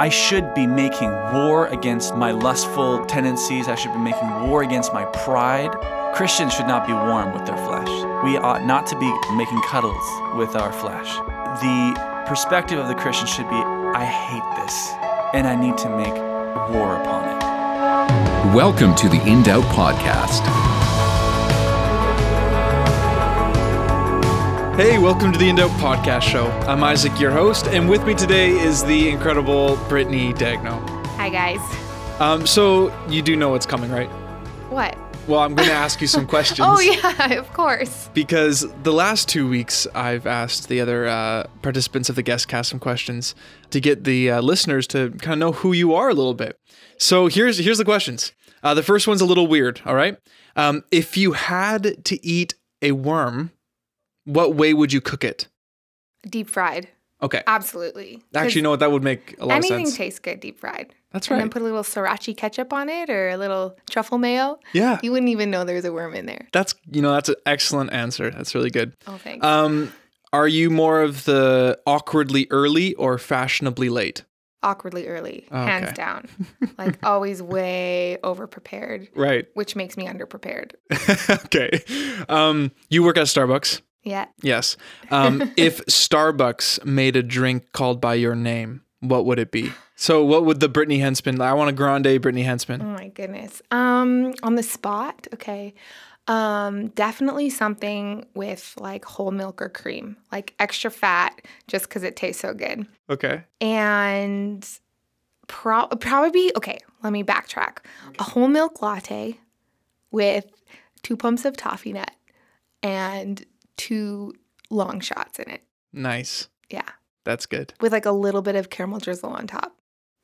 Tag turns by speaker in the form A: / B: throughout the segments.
A: I should be making war against my lustful tendencies. I should be making war against my pride. Christians should not be warm with their flesh. We ought not to be making cuddles with our flesh. The perspective of the Christian should be I hate this, and I need to make war upon it.
B: Welcome to the In Doubt Podcast.
C: Hey, welcome to the In Doubt Podcast Show. I'm Isaac, your host, and with me today is the incredible Brittany Dagno.
D: Hi, guys.
C: Um, so you do know what's coming, right?
D: What?
C: Well, I'm going to ask you some questions.
D: Oh, yeah, of course.
C: Because the last two weeks, I've asked the other uh, participants of the guest cast some questions to get the uh, listeners to kind of know who you are a little bit. So here's here's the questions. Uh, the first one's a little weird. All right, um, if you had to eat a worm, what way would you cook it?
D: Deep fried.
C: Okay.
D: Absolutely.
C: Actually, you know what? That would make a lot of sense.
D: Anything tastes good deep fried.
C: That's right.
D: And then put a little sriracha ketchup on it or a little truffle mayo.
C: Yeah.
D: You wouldn't even know there's a worm in there.
C: That's you know that's an excellent answer. That's really good.
D: Oh, thanks.
C: Um, are you more of the awkwardly early or fashionably late?
D: Awkwardly early,
C: Oh,
D: hands down. like always way over prepared,
C: Right.
D: which makes me underprepared.
C: okay. Um, you work at Starbucks.
D: Yeah.
C: Yes. Um, if Starbucks made a drink called by your name, what would it be? So, what would the Brittany Hensman? I want a grande Brittany
D: Oh my goodness. Um, on the spot, okay. Um, definitely something with like whole milk or cream, like extra fat, just because it tastes so good.
C: Okay.
D: And pro- probably okay. Let me backtrack. A whole milk latte with two pumps of toffee nut and two long shots in it.
C: Nice.
D: Yeah,
C: That's good.
D: with like a little bit of caramel drizzle on top.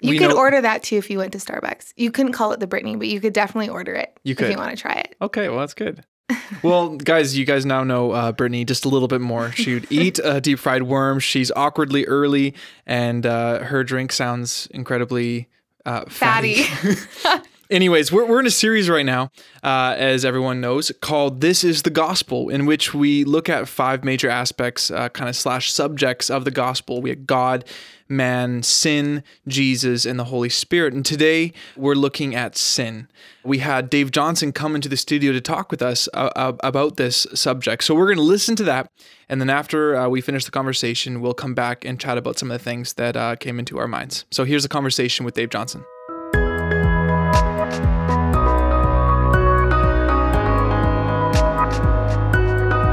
D: You
C: We
D: could
C: know-
D: order that too if you went to Starbucks. You couldn't call it the Brittany, but you could definitely order it
C: You
D: if
C: could.
D: you want to try it.
C: Okay, well that's good. well, guys, you guys now know uh, Brittany just a little bit more. She would eat a deep fried worm. She's awkwardly early, and uh, her drink sounds incredibly uh, fatty.
D: Fatty.
C: Anyways, we're, we're in a series right now, uh, as everyone knows, called This is the Gospel, in which we look at five major aspects, uh, kind of slash subjects of the gospel. We have God, man, sin, Jesus, and the Holy Spirit. And today we're looking at sin. We had Dave Jonsson come into the studio to talk with us uh, uh, about this subject. So we're going to listen to that. And then after uh, we finish the conversation, we'll come back and chat about some of the things that uh, came into our minds. So here's a conversation with Dave Jonsson.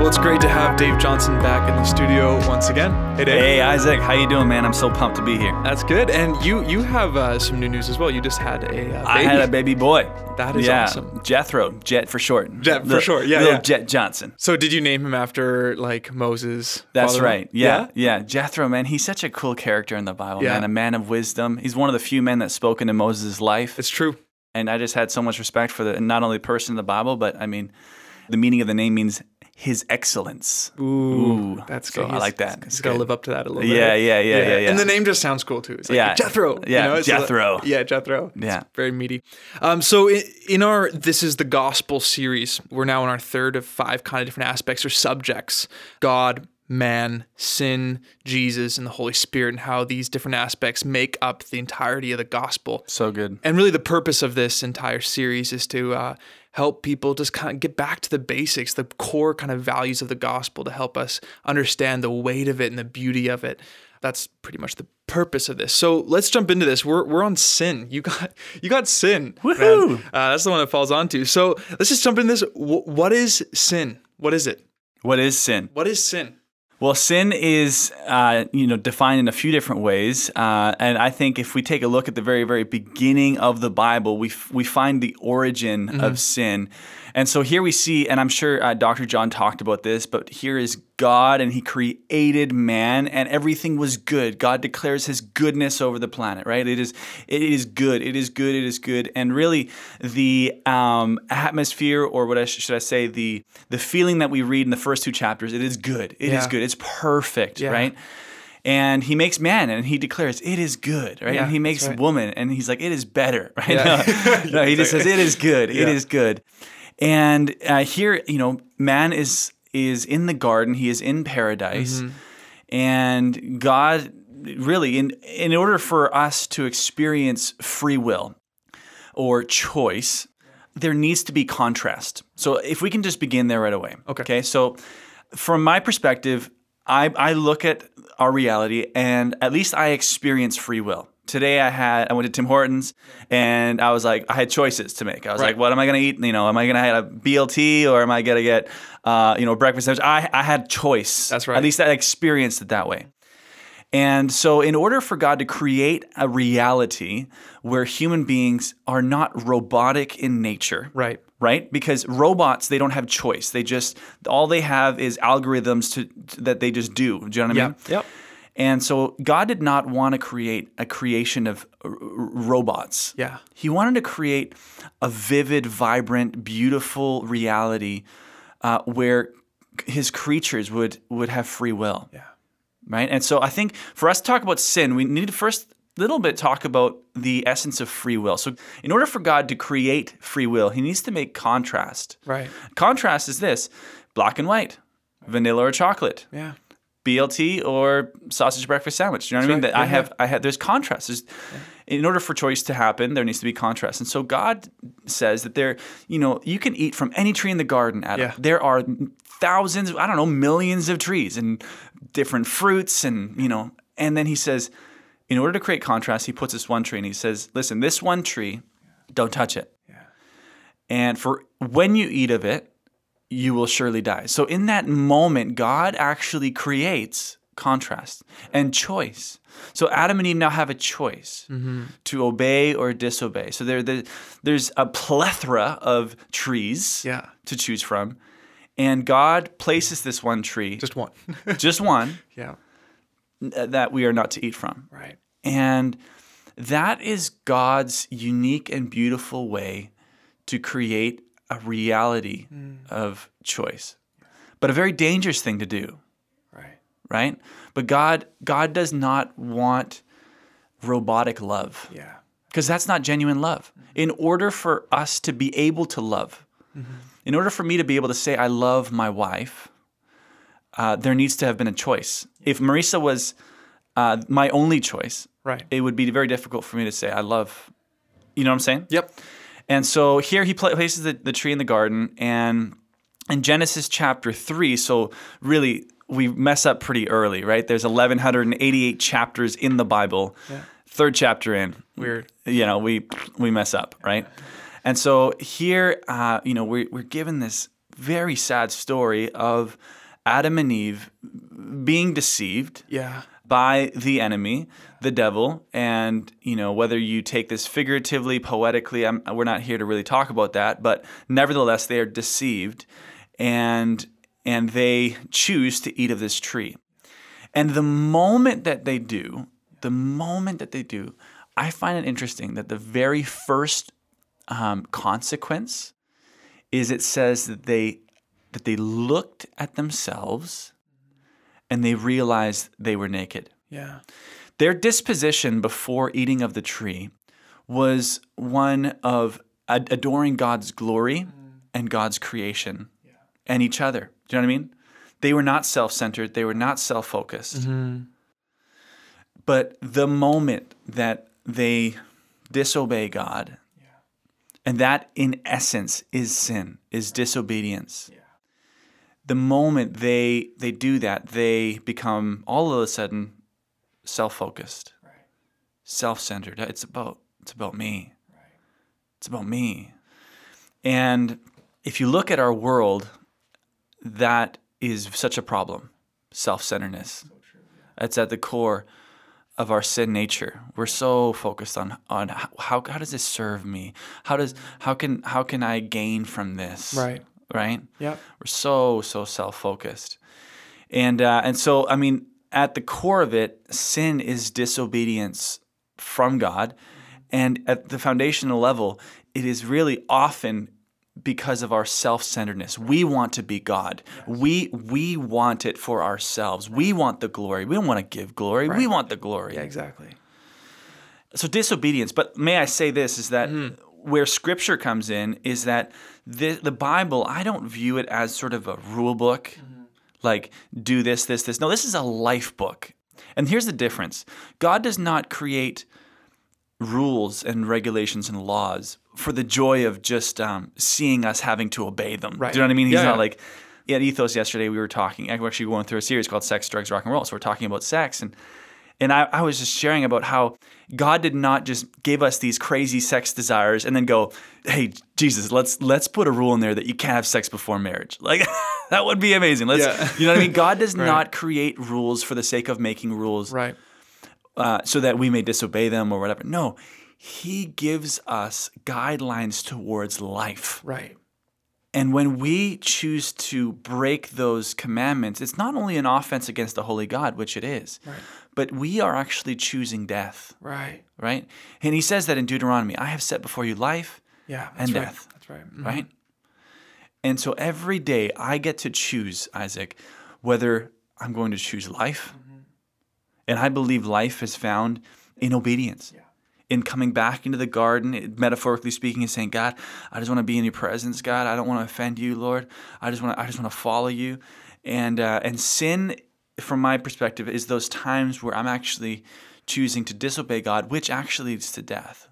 C: Well, it's great to have Dave Jonsson back in the studio once again. Hey, Dave.
A: Hey Isaac, how you doing, man? I'm so pumped to be here.
C: That's good. And you you have uh, some new news as well. You just had a uh, baby.
A: I had a baby boy.
C: That is
A: yeah,
C: awesome.
A: Jethro, Jet for short.
C: Jet for short, yeah,
A: little
C: yeah.
A: Jet Jonsson.
C: So did you name him after like Moses?
A: That's
C: father-in-law?
A: right. Yeah, yeah, Jethro, man, he's such a cool character in the Bible,
C: Yeah.
A: man. A man of wisdom. He's one of the few men that spoke into Moses' life,
C: It's true.
A: and I just had so much respect for the not only the person in the Bible, but I mean, the meaning of the name means his excellence.
C: Ooh,
A: Ooh,
C: that's
A: so
C: good.
A: I like that.
C: He's
A: It's
C: got to live up to that a little
A: Yeah,
C: bit.
A: yeah, yeah, yeah, yeah.
C: And the name just sounds cool too. It's like
A: Yeah.
C: Jethro.
A: Yeah,
C: it's a-
A: Jethro.
C: yeah, Jethro. It's
A: Yeah.
C: very meaty. Um, so in, in our This is the Gospel series, we're now in our third of five kind of different aspects or subjects: God, man, sin, Jesus, and the Holy Spirit, and how these different aspects make up the entirety of the gospel.
A: So good.
C: And really, the purpose of this entire series is to uh, help people just kind of get back to the basics, the core kind of values of the gospel to help us understand the weight of it and the beauty of it. That's pretty much the purpose of this. So let's jump into this. We're, we're on sin. You got you got sin. man.
A: Woohoo!
C: Uh, that's the one that falls onto. So let's just jump into this. Wh- what is sin? What is it?
A: What is sin?
C: What is sin?
A: Well, sin is, uh, you know, defined in a few different ways, uh, and I think if we take a look at the very, very beginning of the Bible, we f- we find the origin
C: Mm-hmm.
A: of sin, and so here we see, and I'm sure uh, Dr. John talked about this, but here is God, and He created man, and everything was good. God declares His goodness over the planet, right? It is, it is good, it is good, it is good, and really, the um, atmosphere, or what I sh- should I say, the the feeling that we read in the first two chapters, it is good, It is
C: Yeah.
A: good, it's perfect,
C: Yeah.
A: right? And he makes man and he declares it is good, right?
C: Yeah,
A: and he makes
C: right.
A: woman and he's like it is better, right?
C: Yeah.
A: No, no, he just says it is good, it
C: Yeah.
A: is good. And uh, here, you know, man is is in the garden, he is in paradise,
C: Mm-hmm.
A: and God really, in in order for us to experience free will or choice, there needs to be contrast. So if we can just begin there right away.
C: Okay.
A: Okay. So from my perspective, I I look at our reality and at least I experience free will. Today I had I went to Tim Hortons and I was like I had choices to make. I was
C: Right.
A: like, what am I gonna eat? You know, am I gonna have a BLT or am I gonna get uh, you know breakfast sandwich? I I had choice.
C: That's right.
A: At least I experienced it that way. And so, in order for God to create a reality where human beings are not robotic in nature,
C: Right.
A: right? Because robots they don't have choice. They just all they have is algorithms to, that they just do. Do you know what I mean?
C: Yep.
A: And so God did not want to create a creation of r- robots.
C: Yeah.
A: He wanted to create a vivid, vibrant, beautiful reality uh, where his creatures would would have free will.
C: Yeah.
A: Right? And so I think for us to talk about sin, we need to first little bit talk about the essence of free will. So in order for God to create free will, he needs to make contrast.
C: Right.
A: Contrast is this: black and white, vanilla or chocolate,
C: Yeah.
A: BLT or sausage breakfast sandwich. Do you know what I mean?
C: right.
A: That I
C: Yeah,
A: have, I have. There's contrast. There's, In order for choice to happen, there needs to be contrast. And so God says that there, you know, you can eat from any tree in the garden. Adam.
C: Yeah.
A: There are thousands, I don't know, millions of trees and different fruits, and you know. And then He says, in order to create contrast, He puts this one tree, and He says, listen, this one tree, don't touch it. And for when you eat of it, you will surely die. So in that moment, God actually creates contrast and choice. So Adam and Eve now have a choice mm-hmm. to obey or disobey. So there, there, there's a plethora of trees
C: Yeah.
A: to choose from. And God places this one tree,
C: Just one.
A: just one,
C: yeah.
A: that we are not to eat from.
C: Right.
A: And that is God's unique and beautiful way to create a reality of choice. But a very dangerous thing to do,
C: Right.
A: right? But God God does not want robotic love
C: Yeah.
A: because that's not genuine love. In order for us to be able to love, in order for me to be able to say I love my wife, uh, there needs to have been a choice. If Marisa was uh, my only choice,
C: Right.
A: it would be very difficult for me to say I love. You know what I'm saying?
C: Yep.
A: And so here he pla- places the, the tree in the garden, and in Genesis chapter three, so really we mess up pretty early, right? There's 1188 chapters in the Bible. Third chapter in,
C: Weird.
A: You know, we we mess up, right? And so here, uh, you know, we're we're given this very sad story of Adam and Eve being deceived
C: Yeah.
A: By the enemy, the devil, and you know whether you take this figuratively, poetically, I'm, we're not here to really talk about that, but nevertheless they are deceived, and and they choose to eat of this tree, and the moment that they do, the moment that they do, I find it interesting that the very first um, consequence is it says that they that they looked at themselves and they realized they were naked.
C: Yeah.
A: Their disposition before eating of the tree was one of ad- adoring God's glory mm. and God's creation and each other. Do you know what I mean? They were not self centered, they were not self focused. Mm-hmm. But the moment that they disobey God, and that in essence is sin, is disobedience. The moment they they do that, they become all of a sudden self-focused, self-centered. It's about it's about me. It's about me. And if you look at our world, that is such a problem. Self-centeredness. It's at the core of our sin nature. We're so focused on on how how, how does this serve me? How does how can how can I gain from this?
C: Right.
A: Right.
C: Yep.
A: We're so so self focused, and uh, and so I mean, at the core of it, sin is disobedience from God, and at the foundational level, it is really often because of our self-centeredness. We want to be God. We we want it for ourselves. We want the glory. We don't want to give glory. We want the glory.
C: Yeah, exactly.
A: So disobedience. But may I say this is that
C: Mm-hmm.
A: Where scripture comes in is that the, the Bible, I don't view it as sort of a rule book,
C: Mm-hmm.
A: like do this, this, this. No, this is a life book. And here's the difference God does not create rules and regulations and laws for the joy of just um, seeing us having to obey them.
C: Right.
A: Do you know what I mean? He's
C: Yeah,
A: not
C: yeah.
A: like, at Ethos yesterday, we were talking, we're actually going through a series called Sex, Drugs, Rock and Roll. So we're talking about sex. And and I, I was just sharing about how God did not just give us these crazy sex desires and then go, "Hey, Jesus, let's let's put a rule in there that you can't have sex before marriage." Like that would be amazing. Let's,
C: Yeah.
A: you know what I mean? God does
C: Right.
A: not create rules for the sake of making rules
C: Right.
A: uh, so that we may disobey them or whatever. No, He gives us guidelines towards life.
C: Right.
A: And when we choose to break those commandments, it's not only an offense against the holy God, which it is, but we are actually choosing death,
C: Right.
A: right? And he says that in Deuteronomy I have set before you life
C: Yeah.
A: And
C: right.
A: death,
C: That's right. Mhm.
A: right? And so every day I get to choose, Isaac, whether I'm going to choose life. And I believe life is found in obedience. In coming back into the garden, metaphorically speaking, and saying, God, I just want to be in your presence, God. I don't want to offend you, Lord. I just want to, I just want to follow you. And uh, and sin, from my perspective, is those times where I'm actually choosing to disobey God, which actually leads to death.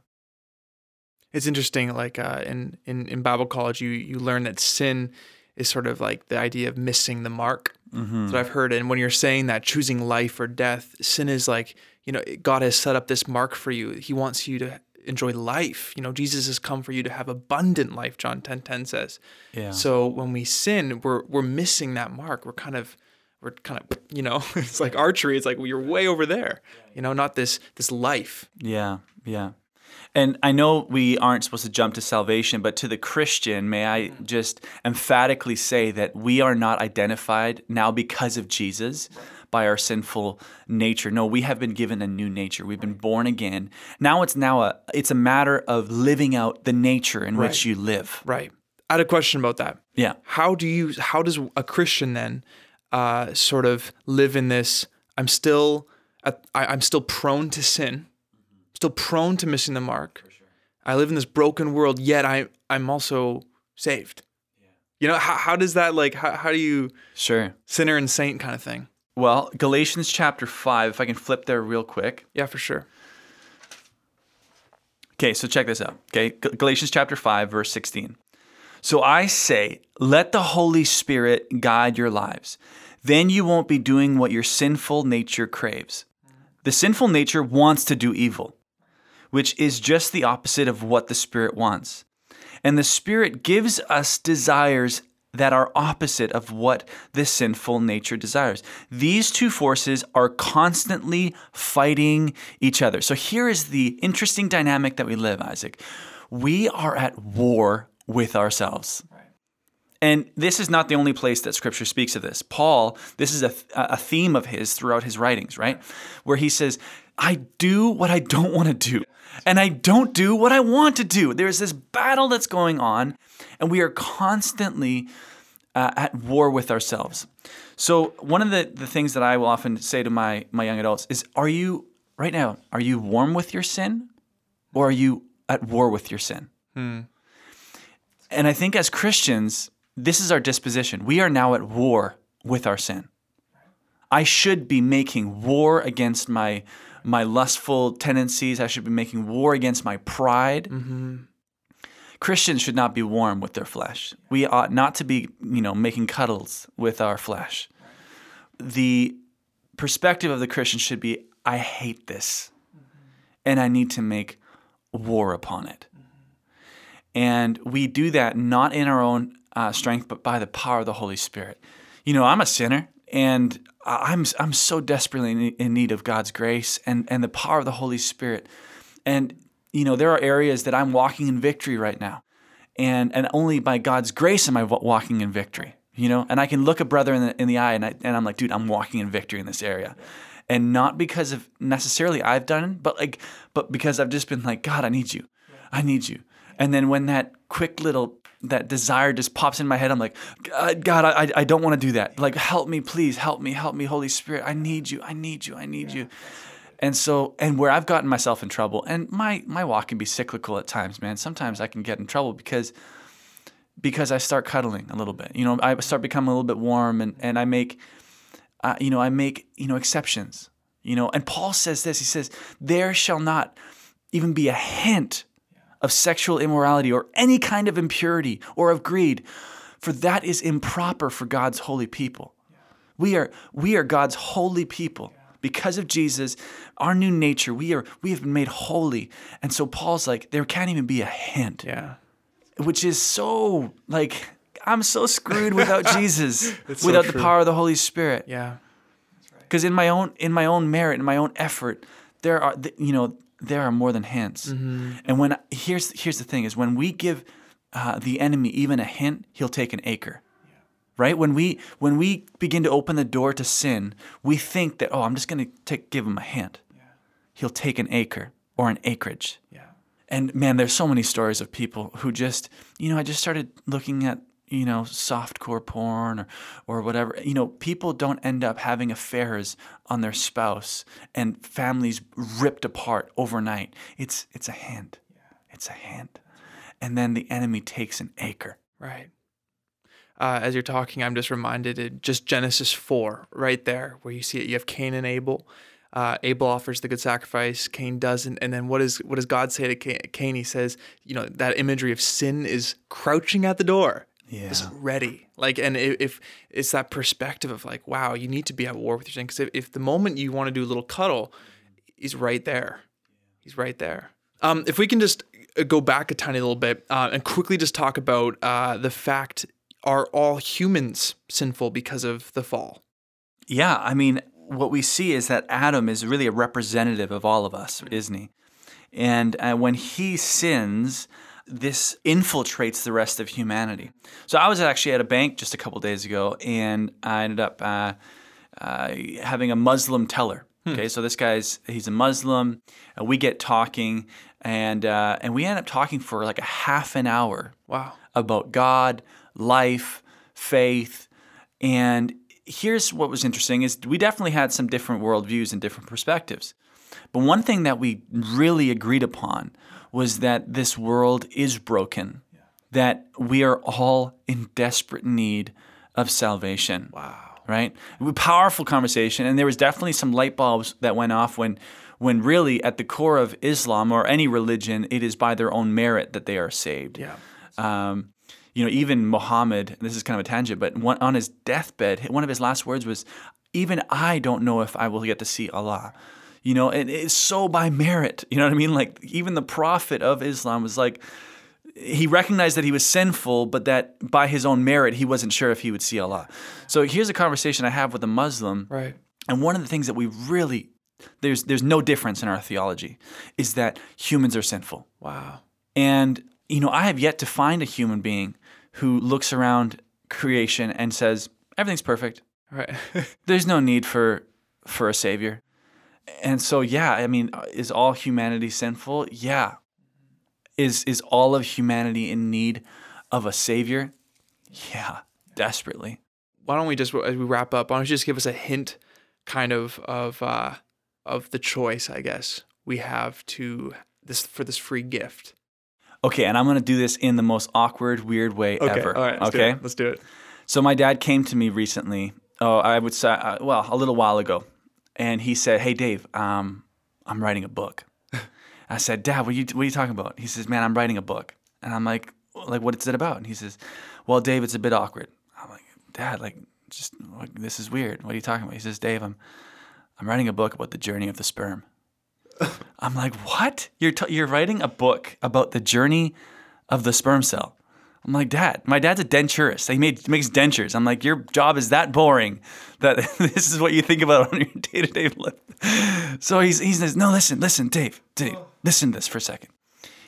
C: It's interesting, like uh, in, in in Bible college, you you learn that sin is sort of like the idea of missing the mark.
A: Mm-hmm.
C: I've heard. And when you're saying that, choosing life or death, sin is like you know God has set up this mark for you. He wants you to enjoy life. You know, Jesus has come for you to have abundant life. John ten ten says.
A: Yeah.
C: So when we sin, we're we're missing that mark. We're kind of we're kind of you know it's like archery. It's like well, you're way over there. You know, not this this life.
A: Yeah, yeah. And I know we aren't supposed to jump to salvation, but to the Christian, may I mm-hmm. just emphatically say that we are not identified now because of Jesus by our sinful nature. No, we have been given a new nature. We've been born again. Now it's now a it's a matter of living out the nature in
C: Right.
A: which you live.
C: Right. I had a question about that.
A: Yeah.
C: How do you? How does a Christian then uh, sort of live in this? I'm still at, I, I'm still prone to sin, still prone to missing the mark. I live in this broken world, yet I I'm also saved. You know how how does that like how, how do you
A: Sure.
C: sinner and saint kind of thing?
A: Well, Galatians chapter 5, if I can flip there real quick.
C: Yeah, for sure.
A: Okay, so check this out. Okay, Galatians chapter 5, verse 16. So I say, let the Holy Spirit guide your lives. Then you won't be doing what your sinful nature craves. The sinful nature wants to do evil, which is just the opposite of what the Spirit wants. And the Spirit gives us desires that are opposite of what the sinful nature desires. These two forces are constantly fighting each other. So here is the interesting dynamic that we live, Isaac. We are at war with ourselves. And this is not the only place that scripture speaks of this. Paul, this is a, a theme of his throughout his writings, right? Where he says, I do what I don't want to do, and I don't do what I want to do. There's this battle that's going on, and we are constantly uh, at war with ourselves. So, one of the, the things that I will often say to my, my young adults is, Are you, right now, are you warm with your sin, or are you at war with your sin? And I think as Christians, this is our disposition. We are now at war with our sin. I should be making war against my my lustful tendencies. I should be making war against my pride. Mm-hmm. Christians should not be warm with their flesh. We ought not to be, you know, making cuddles with our flesh. The perspective of the Christian should be I hate this mm-hmm. and I need to make war upon it. And we do that not in our own uh, strength, but by the power of the Holy Spirit. You know, I'm a sinner, and I'm I'm so desperately in- need of God's grace and and the power of the Holy Spirit. And you know, there are areas that I'm walking in victory right now, and and only by God's grace am I walking in victory. You know, and I can look a brother in the in the eye, and I and I'm like, dude, I'm walking in victory in this area. And not because of necessarily I've done but like, but because I've just been like, God, I need you, I need you. And then when that quick little that desire just pops in my head, I'm like, God, God I, I don't want to do that. Like, help me, please, help me, help me, Holy Spirit. I need you, I need you, I need you. And so, and where I've gotten myself in trouble, and my my walk can be cyclical at times, man. Sometimes I can get in trouble because because I start cuddling a little bit. You know, I start becoming a little bit warm, and and I make, uh, you know, I make you know exceptions. You know, and Paul says this. He says, "There shall not even be a hint of sexual immorality or any kind of impurity or of greed, for that is improper for God's holy people." We are we are God's holy people. Because of Jesus, our new nature, we are we have been made holy. And so Paul's like, there can't even be a hint
C: Yeah.
A: which is so like I'm so screwed without Jesus,
C: It's so
A: without the power of the Holy Spirit.
C: Yeah.
A: Because in my own in my own merit, in my own effort, there are th- you know there are more than hints.
C: Mm-hmm.
A: And when here's here's the thing is when we give uh, the enemy even a hint, he'll take an acre. Right when we when we begin to open the door to sin, we think that oh I'm just going to take give him a hint. He'll take an acre or an acreage.
C: Yeah.
A: And man, there's so many stories of people who just, you know, I just started looking at, you know, softcore porn or, or whatever. You know, people don't end up having affairs on their spouse and families ripped apart overnight. It's it's a hint. It's a hint. And then the enemy takes an acre.
C: Right. Uh, as you're talking, I'm just reminded of just Genesis 4, right there, where you see it. You have Cain and Abel. Uh, Abel offers the good sacrifice. Cain doesn't. And then what, is, what does God say to? Cain? He says, you know, that imagery of sin is crouching at the door. Just ready. Like, and i- if it's that perspective of like, wow, you need to be at war with your sin. Because if, if the moment you want to do a little cuddle, he's right there. He's right there. Um, if we can just uh, go back a tiny little bit uh, and quickly just talk about uh, the fact are all humans sinful because of the fall?
A: Yeah, I mean, what we see is that Adam is really a representative of all of us, isn't he? And uh, when he sins, this infiltrates the rest of humanity. So I was actually at a bank just a couple days ago, and I ended up uh, uh, having a Muslim teller. Okay, so this guy's he's a Muslim. And we get talking, and uh, and we end up talking for like a half an hour
C: Wow.
A: about God, life, faith. And here's what was interesting is we definitely had some different worldviews and different perspectives. But one thing that we really agreed upon was that this world is broken, that we are all in desperate need of salvation.
C: Wow.
A: Right? It was a powerful conversation, and there was definitely some light bulbs that went off when, when really at the core of Islam or any religion, it is by their own merit that they are saved.
C: Yeah.
A: Um, you know, even Muhammad, this is kind of a tangent, but one, on his deathbed, one of his last words was, Even I don't know if I will get to see Allah. You know, and it's so by merit. You know what I mean? Like, even the prophet of Islam was like, he recognized that he was sinful, but that by his own merit, he wasn't sure if he would see Allah. So here's a conversation I have with a Muslim.
C: Right.
A: And one of the things that we really, there's, there's no difference in our theology, is that humans are sinful.
C: Wow.
A: And, you know, I have yet to find a human being who looks around creation and says, everything's perfect.
C: Right.
A: There's no need for for a savior. And so yeah, I mean, is all humanity sinful? Yeah. Is is all of humanity in need of a savior? Yeah, desperately.
C: why don't we just as we wrap up? Why don't you just give us a hint, kind of of uh, of the choice, I guess we have to this for this free gift.
A: Okay, and I'm going to do this in the most awkward, weird way ever.
C: All right. Let's
A: okay.
C: Do it. Let's do it.
A: So my dad came to me recently. Oh, I would say, uh, well, a little while ago, and he said, "Hey, Dave, um, I'm writing a book." I said, "Dad, what are you what are you talking about?" He says, "Man, I'm writing a book," and I'm like, "Like, what is it about?" And he says, "Well, Dave, it's a bit awkward." I'm like, "Dad, like, just like, this is weird. What are you talking about?" He says, "Dave, I'm I'm writing a book about the journey of the sperm." I'm like, "What? You're t- you're writing a book about the journey of the sperm cell?" I'm like, Dad, my dad's a denturist. He made, makes dentures. I'm like, your job is that boring that this is what you think about on your day to day life. So he's, he says, No, listen, listen, Dave, Dave, listen to this for a second.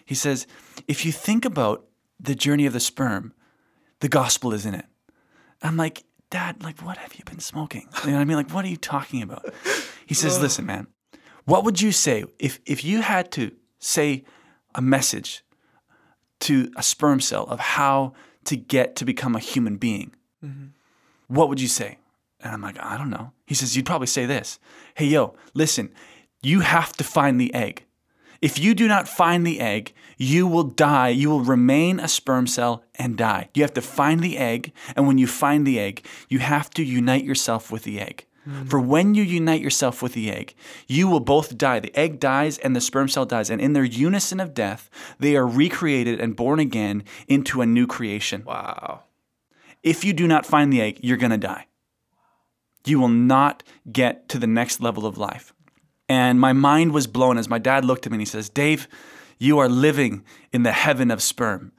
A: He says, If you think about the journey of the sperm, the gospel is in it. I'm like, Dad, like, what have you been smoking? You know what I mean? Like, what are you talking about? He says, Listen, man, what would you say if, if you had to say a message to a sperm cell of how to get to become a human being, mm-hmm. what would you say? And I'm like, I don't know. He says, You'd probably say this Hey, yo, listen, you have to find the egg. If you do not find the egg, you will die. You will remain a sperm cell and die. You have to find the egg. And when you find the egg, you have to unite yourself with the egg. Mm. For when you unite yourself with the egg, you will both die. The egg dies and the sperm cell dies. And in their unison of death, they are recreated and born again into a new creation.
C: Wow.
A: If you do not find the egg, you're going to die. You will not get to the next level of life. And my mind was blown as my dad looked at me and he says, Dave, you are living in the heaven of sperm.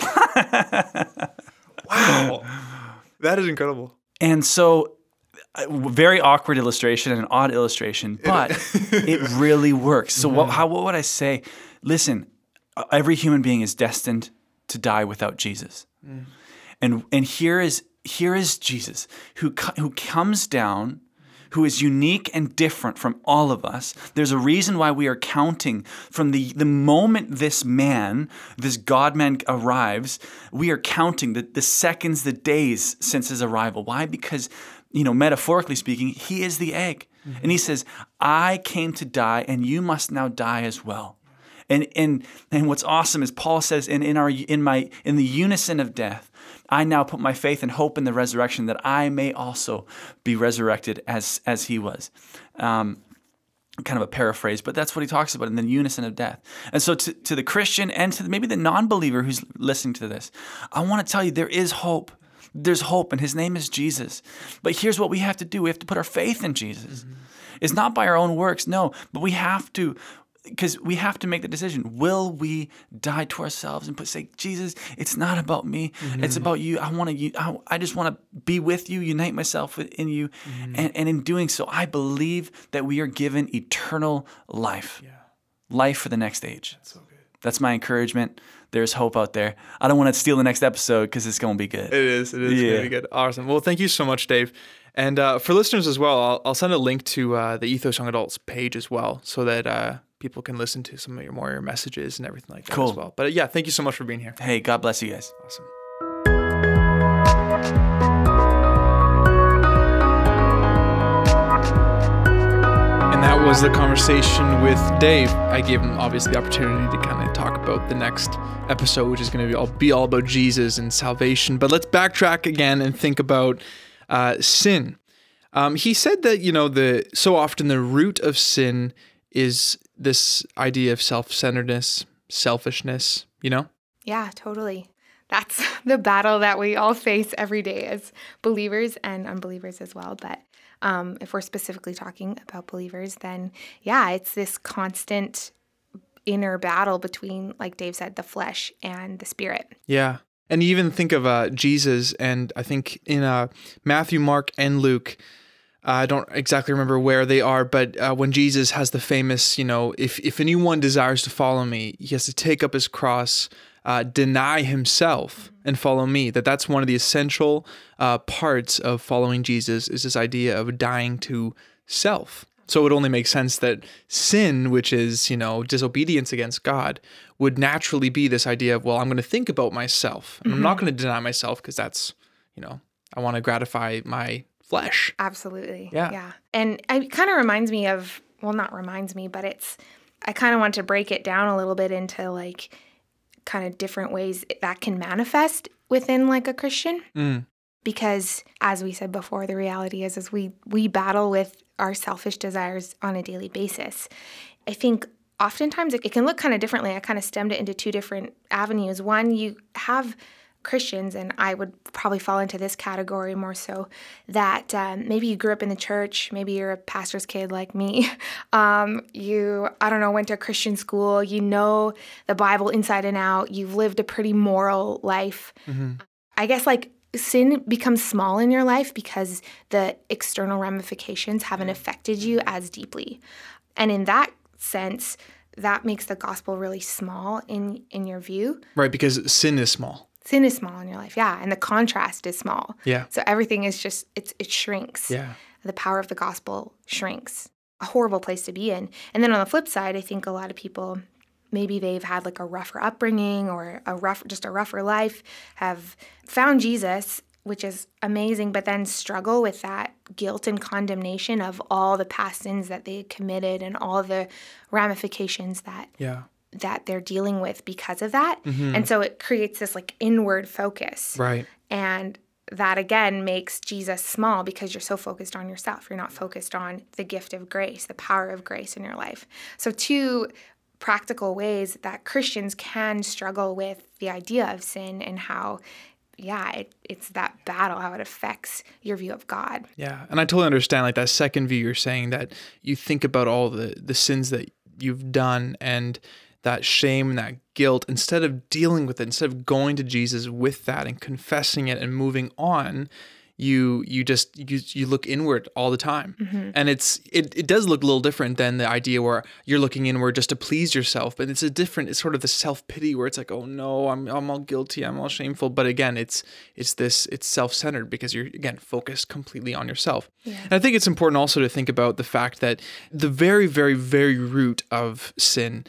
C: Wow. that is incredible.
A: And so, very awkward illustration and an odd illustration, but it really works. So, what, how, what would I say? Listen, every human being is destined to die without Jesus. Mm. And, and here, is, here is Jesus who, who comes down. Who is unique and different from all of us. There's a reason why we are counting from the, the moment this man, this God man arrives, we are counting the, the seconds, the days since his arrival. Why? Because you know, metaphorically speaking, he is the egg. And he says, I came to die, and you must now die as well. And and and what's awesome is Paul says, in, in our in my in the unison of death, I now put my faith and hope in the resurrection that I may also be resurrected as as he was. Um, kind of a paraphrase, but that's what he talks about in the unison of death. And so, to, to the Christian and to maybe the non believer who's listening to this, I want to tell you there is hope. There's hope, and his name is Jesus. But here's what we have to do we have to put our faith in Jesus. Mm-hmm. It's not by our own works, no, but we have to. Because we have to make the decision: Will we die to ourselves and put say, Jesus, it's not about me; mm-hmm. it's about you. I want to. I, I just want to be with you, unite myself in you, mm-hmm. and, and in doing so, I believe that we are given eternal life, life for the next age. That's my encouragement. There's hope out there. I don't want to steal the next episode because it's going to be good.
C: It is. It is
A: Yeah.
C: going to be good. Awesome. Well, thank you so much, Dave. And uh, for listeners as well, I'll, I'll send a link to uh, the Ethos Young Adults page as well, so that uh, people can listen to some of your more your messages and everything like that
A: Cool.
C: as well. But yeah, thank you so much for being here.
A: Hey, God bless you guys.
C: Awesome. Was the conversation with Dave. I gave him obviously the opportunity to kind of talk about the next episode, which is going to be all, be all about Jesus and salvation. But let's backtrack again and think about uh, sin. Um, he said that you know the so often the root of sin is this idea of self-centeredness, selfishness. You know,
D: Yeah, totally. That's the battle that we all face every day as believers and unbelievers as well. But um, if we're specifically talking about believers, then yeah, it's this constant inner battle between, like Dave said, the flesh and the spirit.
C: Yeah. And you even think of uh, Jesus, and I think in uh, Matthew, Mark, and Luke, uh, I don't exactly remember where they are, but uh, when Jesus has the famous, you know, if, if anyone desires to follow me, he has to take up his cross, uh, deny himself, and follow me. That that's one of the essential uh, parts of following Jesus is this idea of dying to self. So it would only make sense that sin, which is, you know, disobedience against God, would naturally be this idea of, well, I'm going to think about myself. And I'm not going to deny myself because that's, you know, I want to gratify my flesh.
D: Absolutely.
C: Yeah.
D: Yeah. And it kind of reminds me of, well, not reminds me, but it's, I kind of want to break it down a little bit into like kind of different ways that can manifest within like a Christian.
C: Mm.
D: Because as we said before, the reality is, is we, we battle with our selfish desires on a daily basis. I think oftentimes it, it can look kind of differently. I kind of stemmed it into two different avenues. One, you have Christians, and I would probably fall into this category more so that um, maybe you grew up in the church, maybe you're a pastor's kid like me. Um, you, I don't know, went to a Christian school, you know the Bible inside and out, you've lived a pretty moral life. I guess like sin becomes small in your life because the external ramifications haven't affected you as deeply. And in that sense, that makes the gospel really small in in your view.
C: Right. Because sin is small.
D: Sin is small in your life, yeah, and the contrast is small.
C: Yeah.
D: So everything is just it's it shrinks.
C: Yeah.
D: The power of the gospel shrinks. A horrible place to be in. And then on the flip side, I think a lot of people maybe they've had like a rougher upbringing or a rough just a rougher life, have found Jesus, which is amazing, but then struggle with that guilt and condemnation of all the past sins that they had committed and all the ramifications that
C: Yeah.
D: That they're dealing with because of that. Mm-hmm. And so it creates this like inward focus.
C: Right.
D: And that again makes Jesus small because you're so focused on yourself. You're not focused on the gift of grace, the power of grace in your life. So, two practical ways that Christians can struggle with the idea of sin and how, yeah, it, it's that battle, how it affects your view of God.
C: Yeah, and I totally understand like that second view you're saying that you think about all the the sins that you've done and that shame and that guilt instead of dealing with it instead of going to Jesus with that and confessing it and moving on you you just you you look inward all the time.
D: Mm-hmm.
C: and it's it, it does look a little different than the idea where you're looking inward just to please yourself but it's a different it's sort of the self-pity where it's like oh no i'm i'm all guilty i'm all shameful. But again it's it's this it's self-centered because you're again focused completely on yourself. And i think it's important also to think about the fact that the very very very root of sin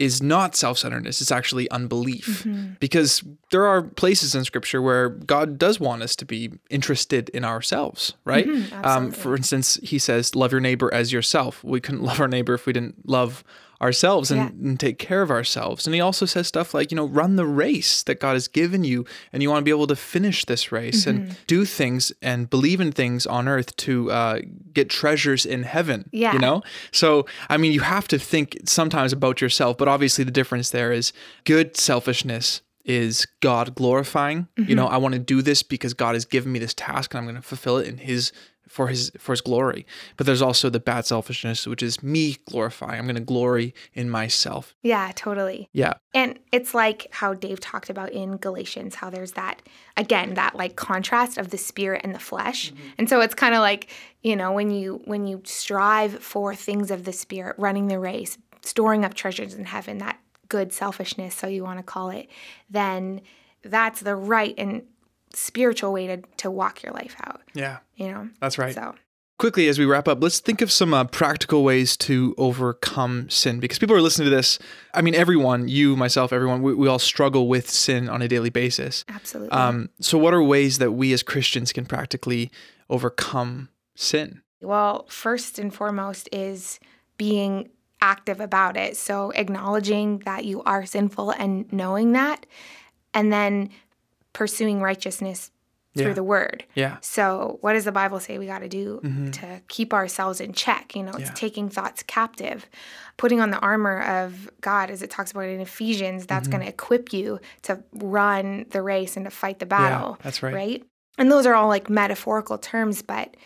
C: is not self-centeredness it's actually unbelief. Because there are places in scripture where god does want us to be interested in ourselves right? Um, for instance he says love your neighbor as yourself. We couldn't love our neighbor if we didn't love ourselves and,
D: Yeah.
C: and take care of ourselves and he also says stuff like you know run the race that god has given you and you want to be able to finish this race
D: Mm-hmm.
C: and do things and believe in things on earth to uh, get treasures in heaven
D: Yeah.
C: you know so i mean you have to think sometimes about yourself but obviously the difference there is good selfishness is god glorifying you know i want to do this because god has given me this task and i'm going to fulfill it in his for his for his glory. But there's also the bad selfishness which is me glorifying. I'm going to glory in myself.
D: Yeah, totally.
C: yeah.
D: And it's like how Dave talked about in Galatians, how there's that, again, that like contrast of the spirit and the flesh. Mm-hmm. And so it's kind of like, you know, when you when you strive for things of the spirit, running the race, storing up treasures in heaven, that good selfishness, so you want to call it, then that's the right and spiritual way to, to walk your life out,
C: yeah.
D: You know?
C: that's right.
D: So.
C: Quickly as we wrap up let's think of some uh, practical ways to overcome sin because people are listening to this. I mean everyone you myself everyone we, we all struggle with sin on a daily basis.
D: Absolutely.
C: um, so what are ways that we as christians can practically overcome sin?
D: Well, first and foremost is being active about it. So acknowledging that you are sinful and knowing that, and then pursuing righteousness through
C: Yeah.
D: the word.
C: yeah
D: So, what does the Bible say we got to do to keep ourselves in check? You know, it's
C: Yeah.
D: taking thoughts captive, putting on the armor of God, as it talks about in Ephesians. That's going to equip you to run the race and to fight the battle.
C: that's right.
D: Right. And those are all like metaphorical terms, but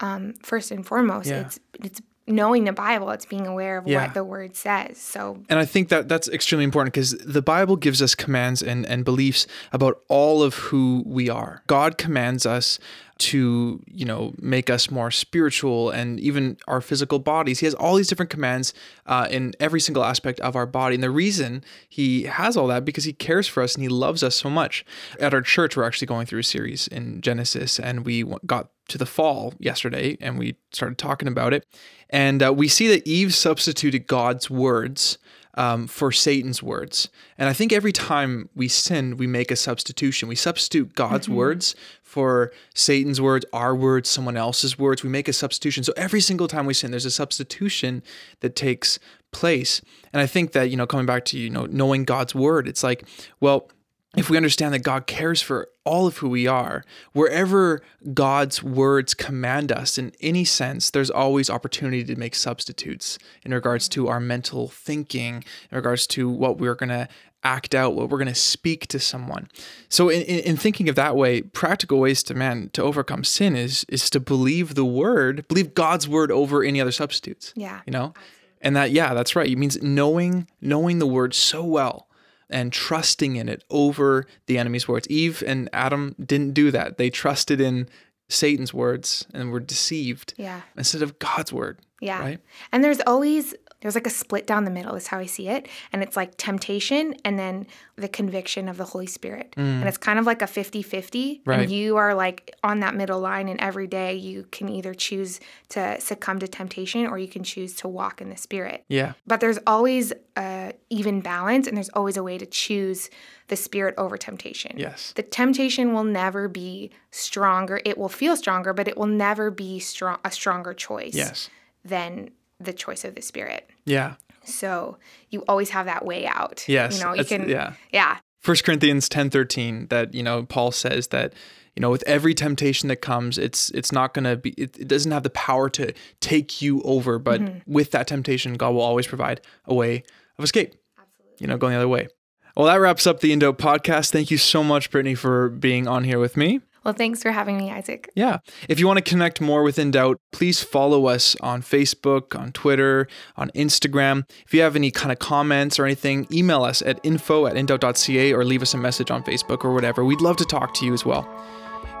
D: um, first and foremost,
C: Yeah.
D: it's it's knowing the Bible. It's being aware of
C: Yeah.
D: what the Word says. So
C: And I think that that's extremely important because the Bible gives us commands and, and beliefs about all of who we are. God commands us to, you know, make us more spiritual and even our physical bodies. He has all these different commands uh, in every single aspect of our body. And the reason he has all that because he cares for us and he loves us so much. At our church, we're actually going through a series in Genesis and we got to the fall yesterday and we started talking about it. And uh, we see that Eve substituted God's words um, for Satan's words. And I think every time we sin, we make a substitution. We substitute God's words for Satan's words, our words, someone else's words. We make a substitution. So every single time we sin, there's a substitution that takes place. And I think that, you know, coming back to, you know, knowing God's word, it's like, well, if we understand that God cares for all of who we are, wherever God's words command us in any sense, there's always opportunity to make substitutes in regards to our mental thinking, in regards to what we're going to act out, what we're going to speak to someone. So, in, in, in thinking of that way, practical ways to man to overcome sin is is to believe the word, believe God's word over any other substitutes
D: yeah,
C: you know? And that yeah that's right. It means knowing knowing the word so well and trusting in it over the enemy's words eve and adam didn't do that they trusted in satan's words and were deceived
D: yeah.
C: instead of god's word
D: Yeah.
C: right
D: And there's always there's like a split down the middle is how I see it. And it's like temptation and then the conviction of the Holy Spirit. And mm. it's kind of like a 50-50.
C: Right.
D: And you are like on that middle line and every day you can either choose to succumb to temptation or you can choose to walk in the spirit.
C: yeah
D: But there's always a even balance and there's always a way to choose the spirit over temptation.
C: yes
D: The temptation will never be stronger. It will feel stronger, but it will never be strong a stronger choice
C: yes
D: than the choice of the spirit.
C: yeah
D: So you always have that way out.
C: Yes,
D: You know, you can
C: yeah.
D: Yeah.
C: 1 Corinthians 10:13 that you know Paul says that you know with every temptation that comes it's it's not going to be it, it, doesn't have the power to take you over but mm-hmm. with that temptation God will always provide a way of escape. Absolutely. You know going the other way. Well, that wraps up the indoubt podcast. Thank you so much Brittany for being on here with me.
D: Well, thanks for having me, Isaac.
C: Yeah. If you want to connect more with In Doubt, please follow us on Facebook, on Twitter, on Instagram. If you have any kind of comments or anything, email us at info at indoubt.ca or leave us a message on Facebook or whatever. We'd love to talk to you as well.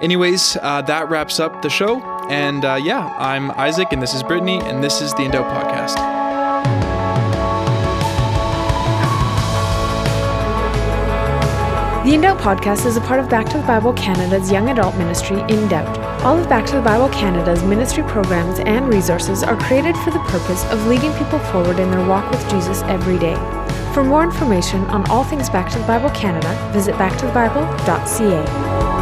C: Anyways, uh, that wraps up the show. And uh, yeah, I'm Isaac, and this is Brittany, and this is the In Doubt Podcast.
E: The In Doubt podcast is a part of Back to the Bible Canada's young adult ministry, In Doubt. All of Back to the Bible Canada's ministry programs and resources are created for the purpose of leading people forward in their walk with Jesus every day. For more information on all things Back to the Bible Canada, visit backtothebible.ca.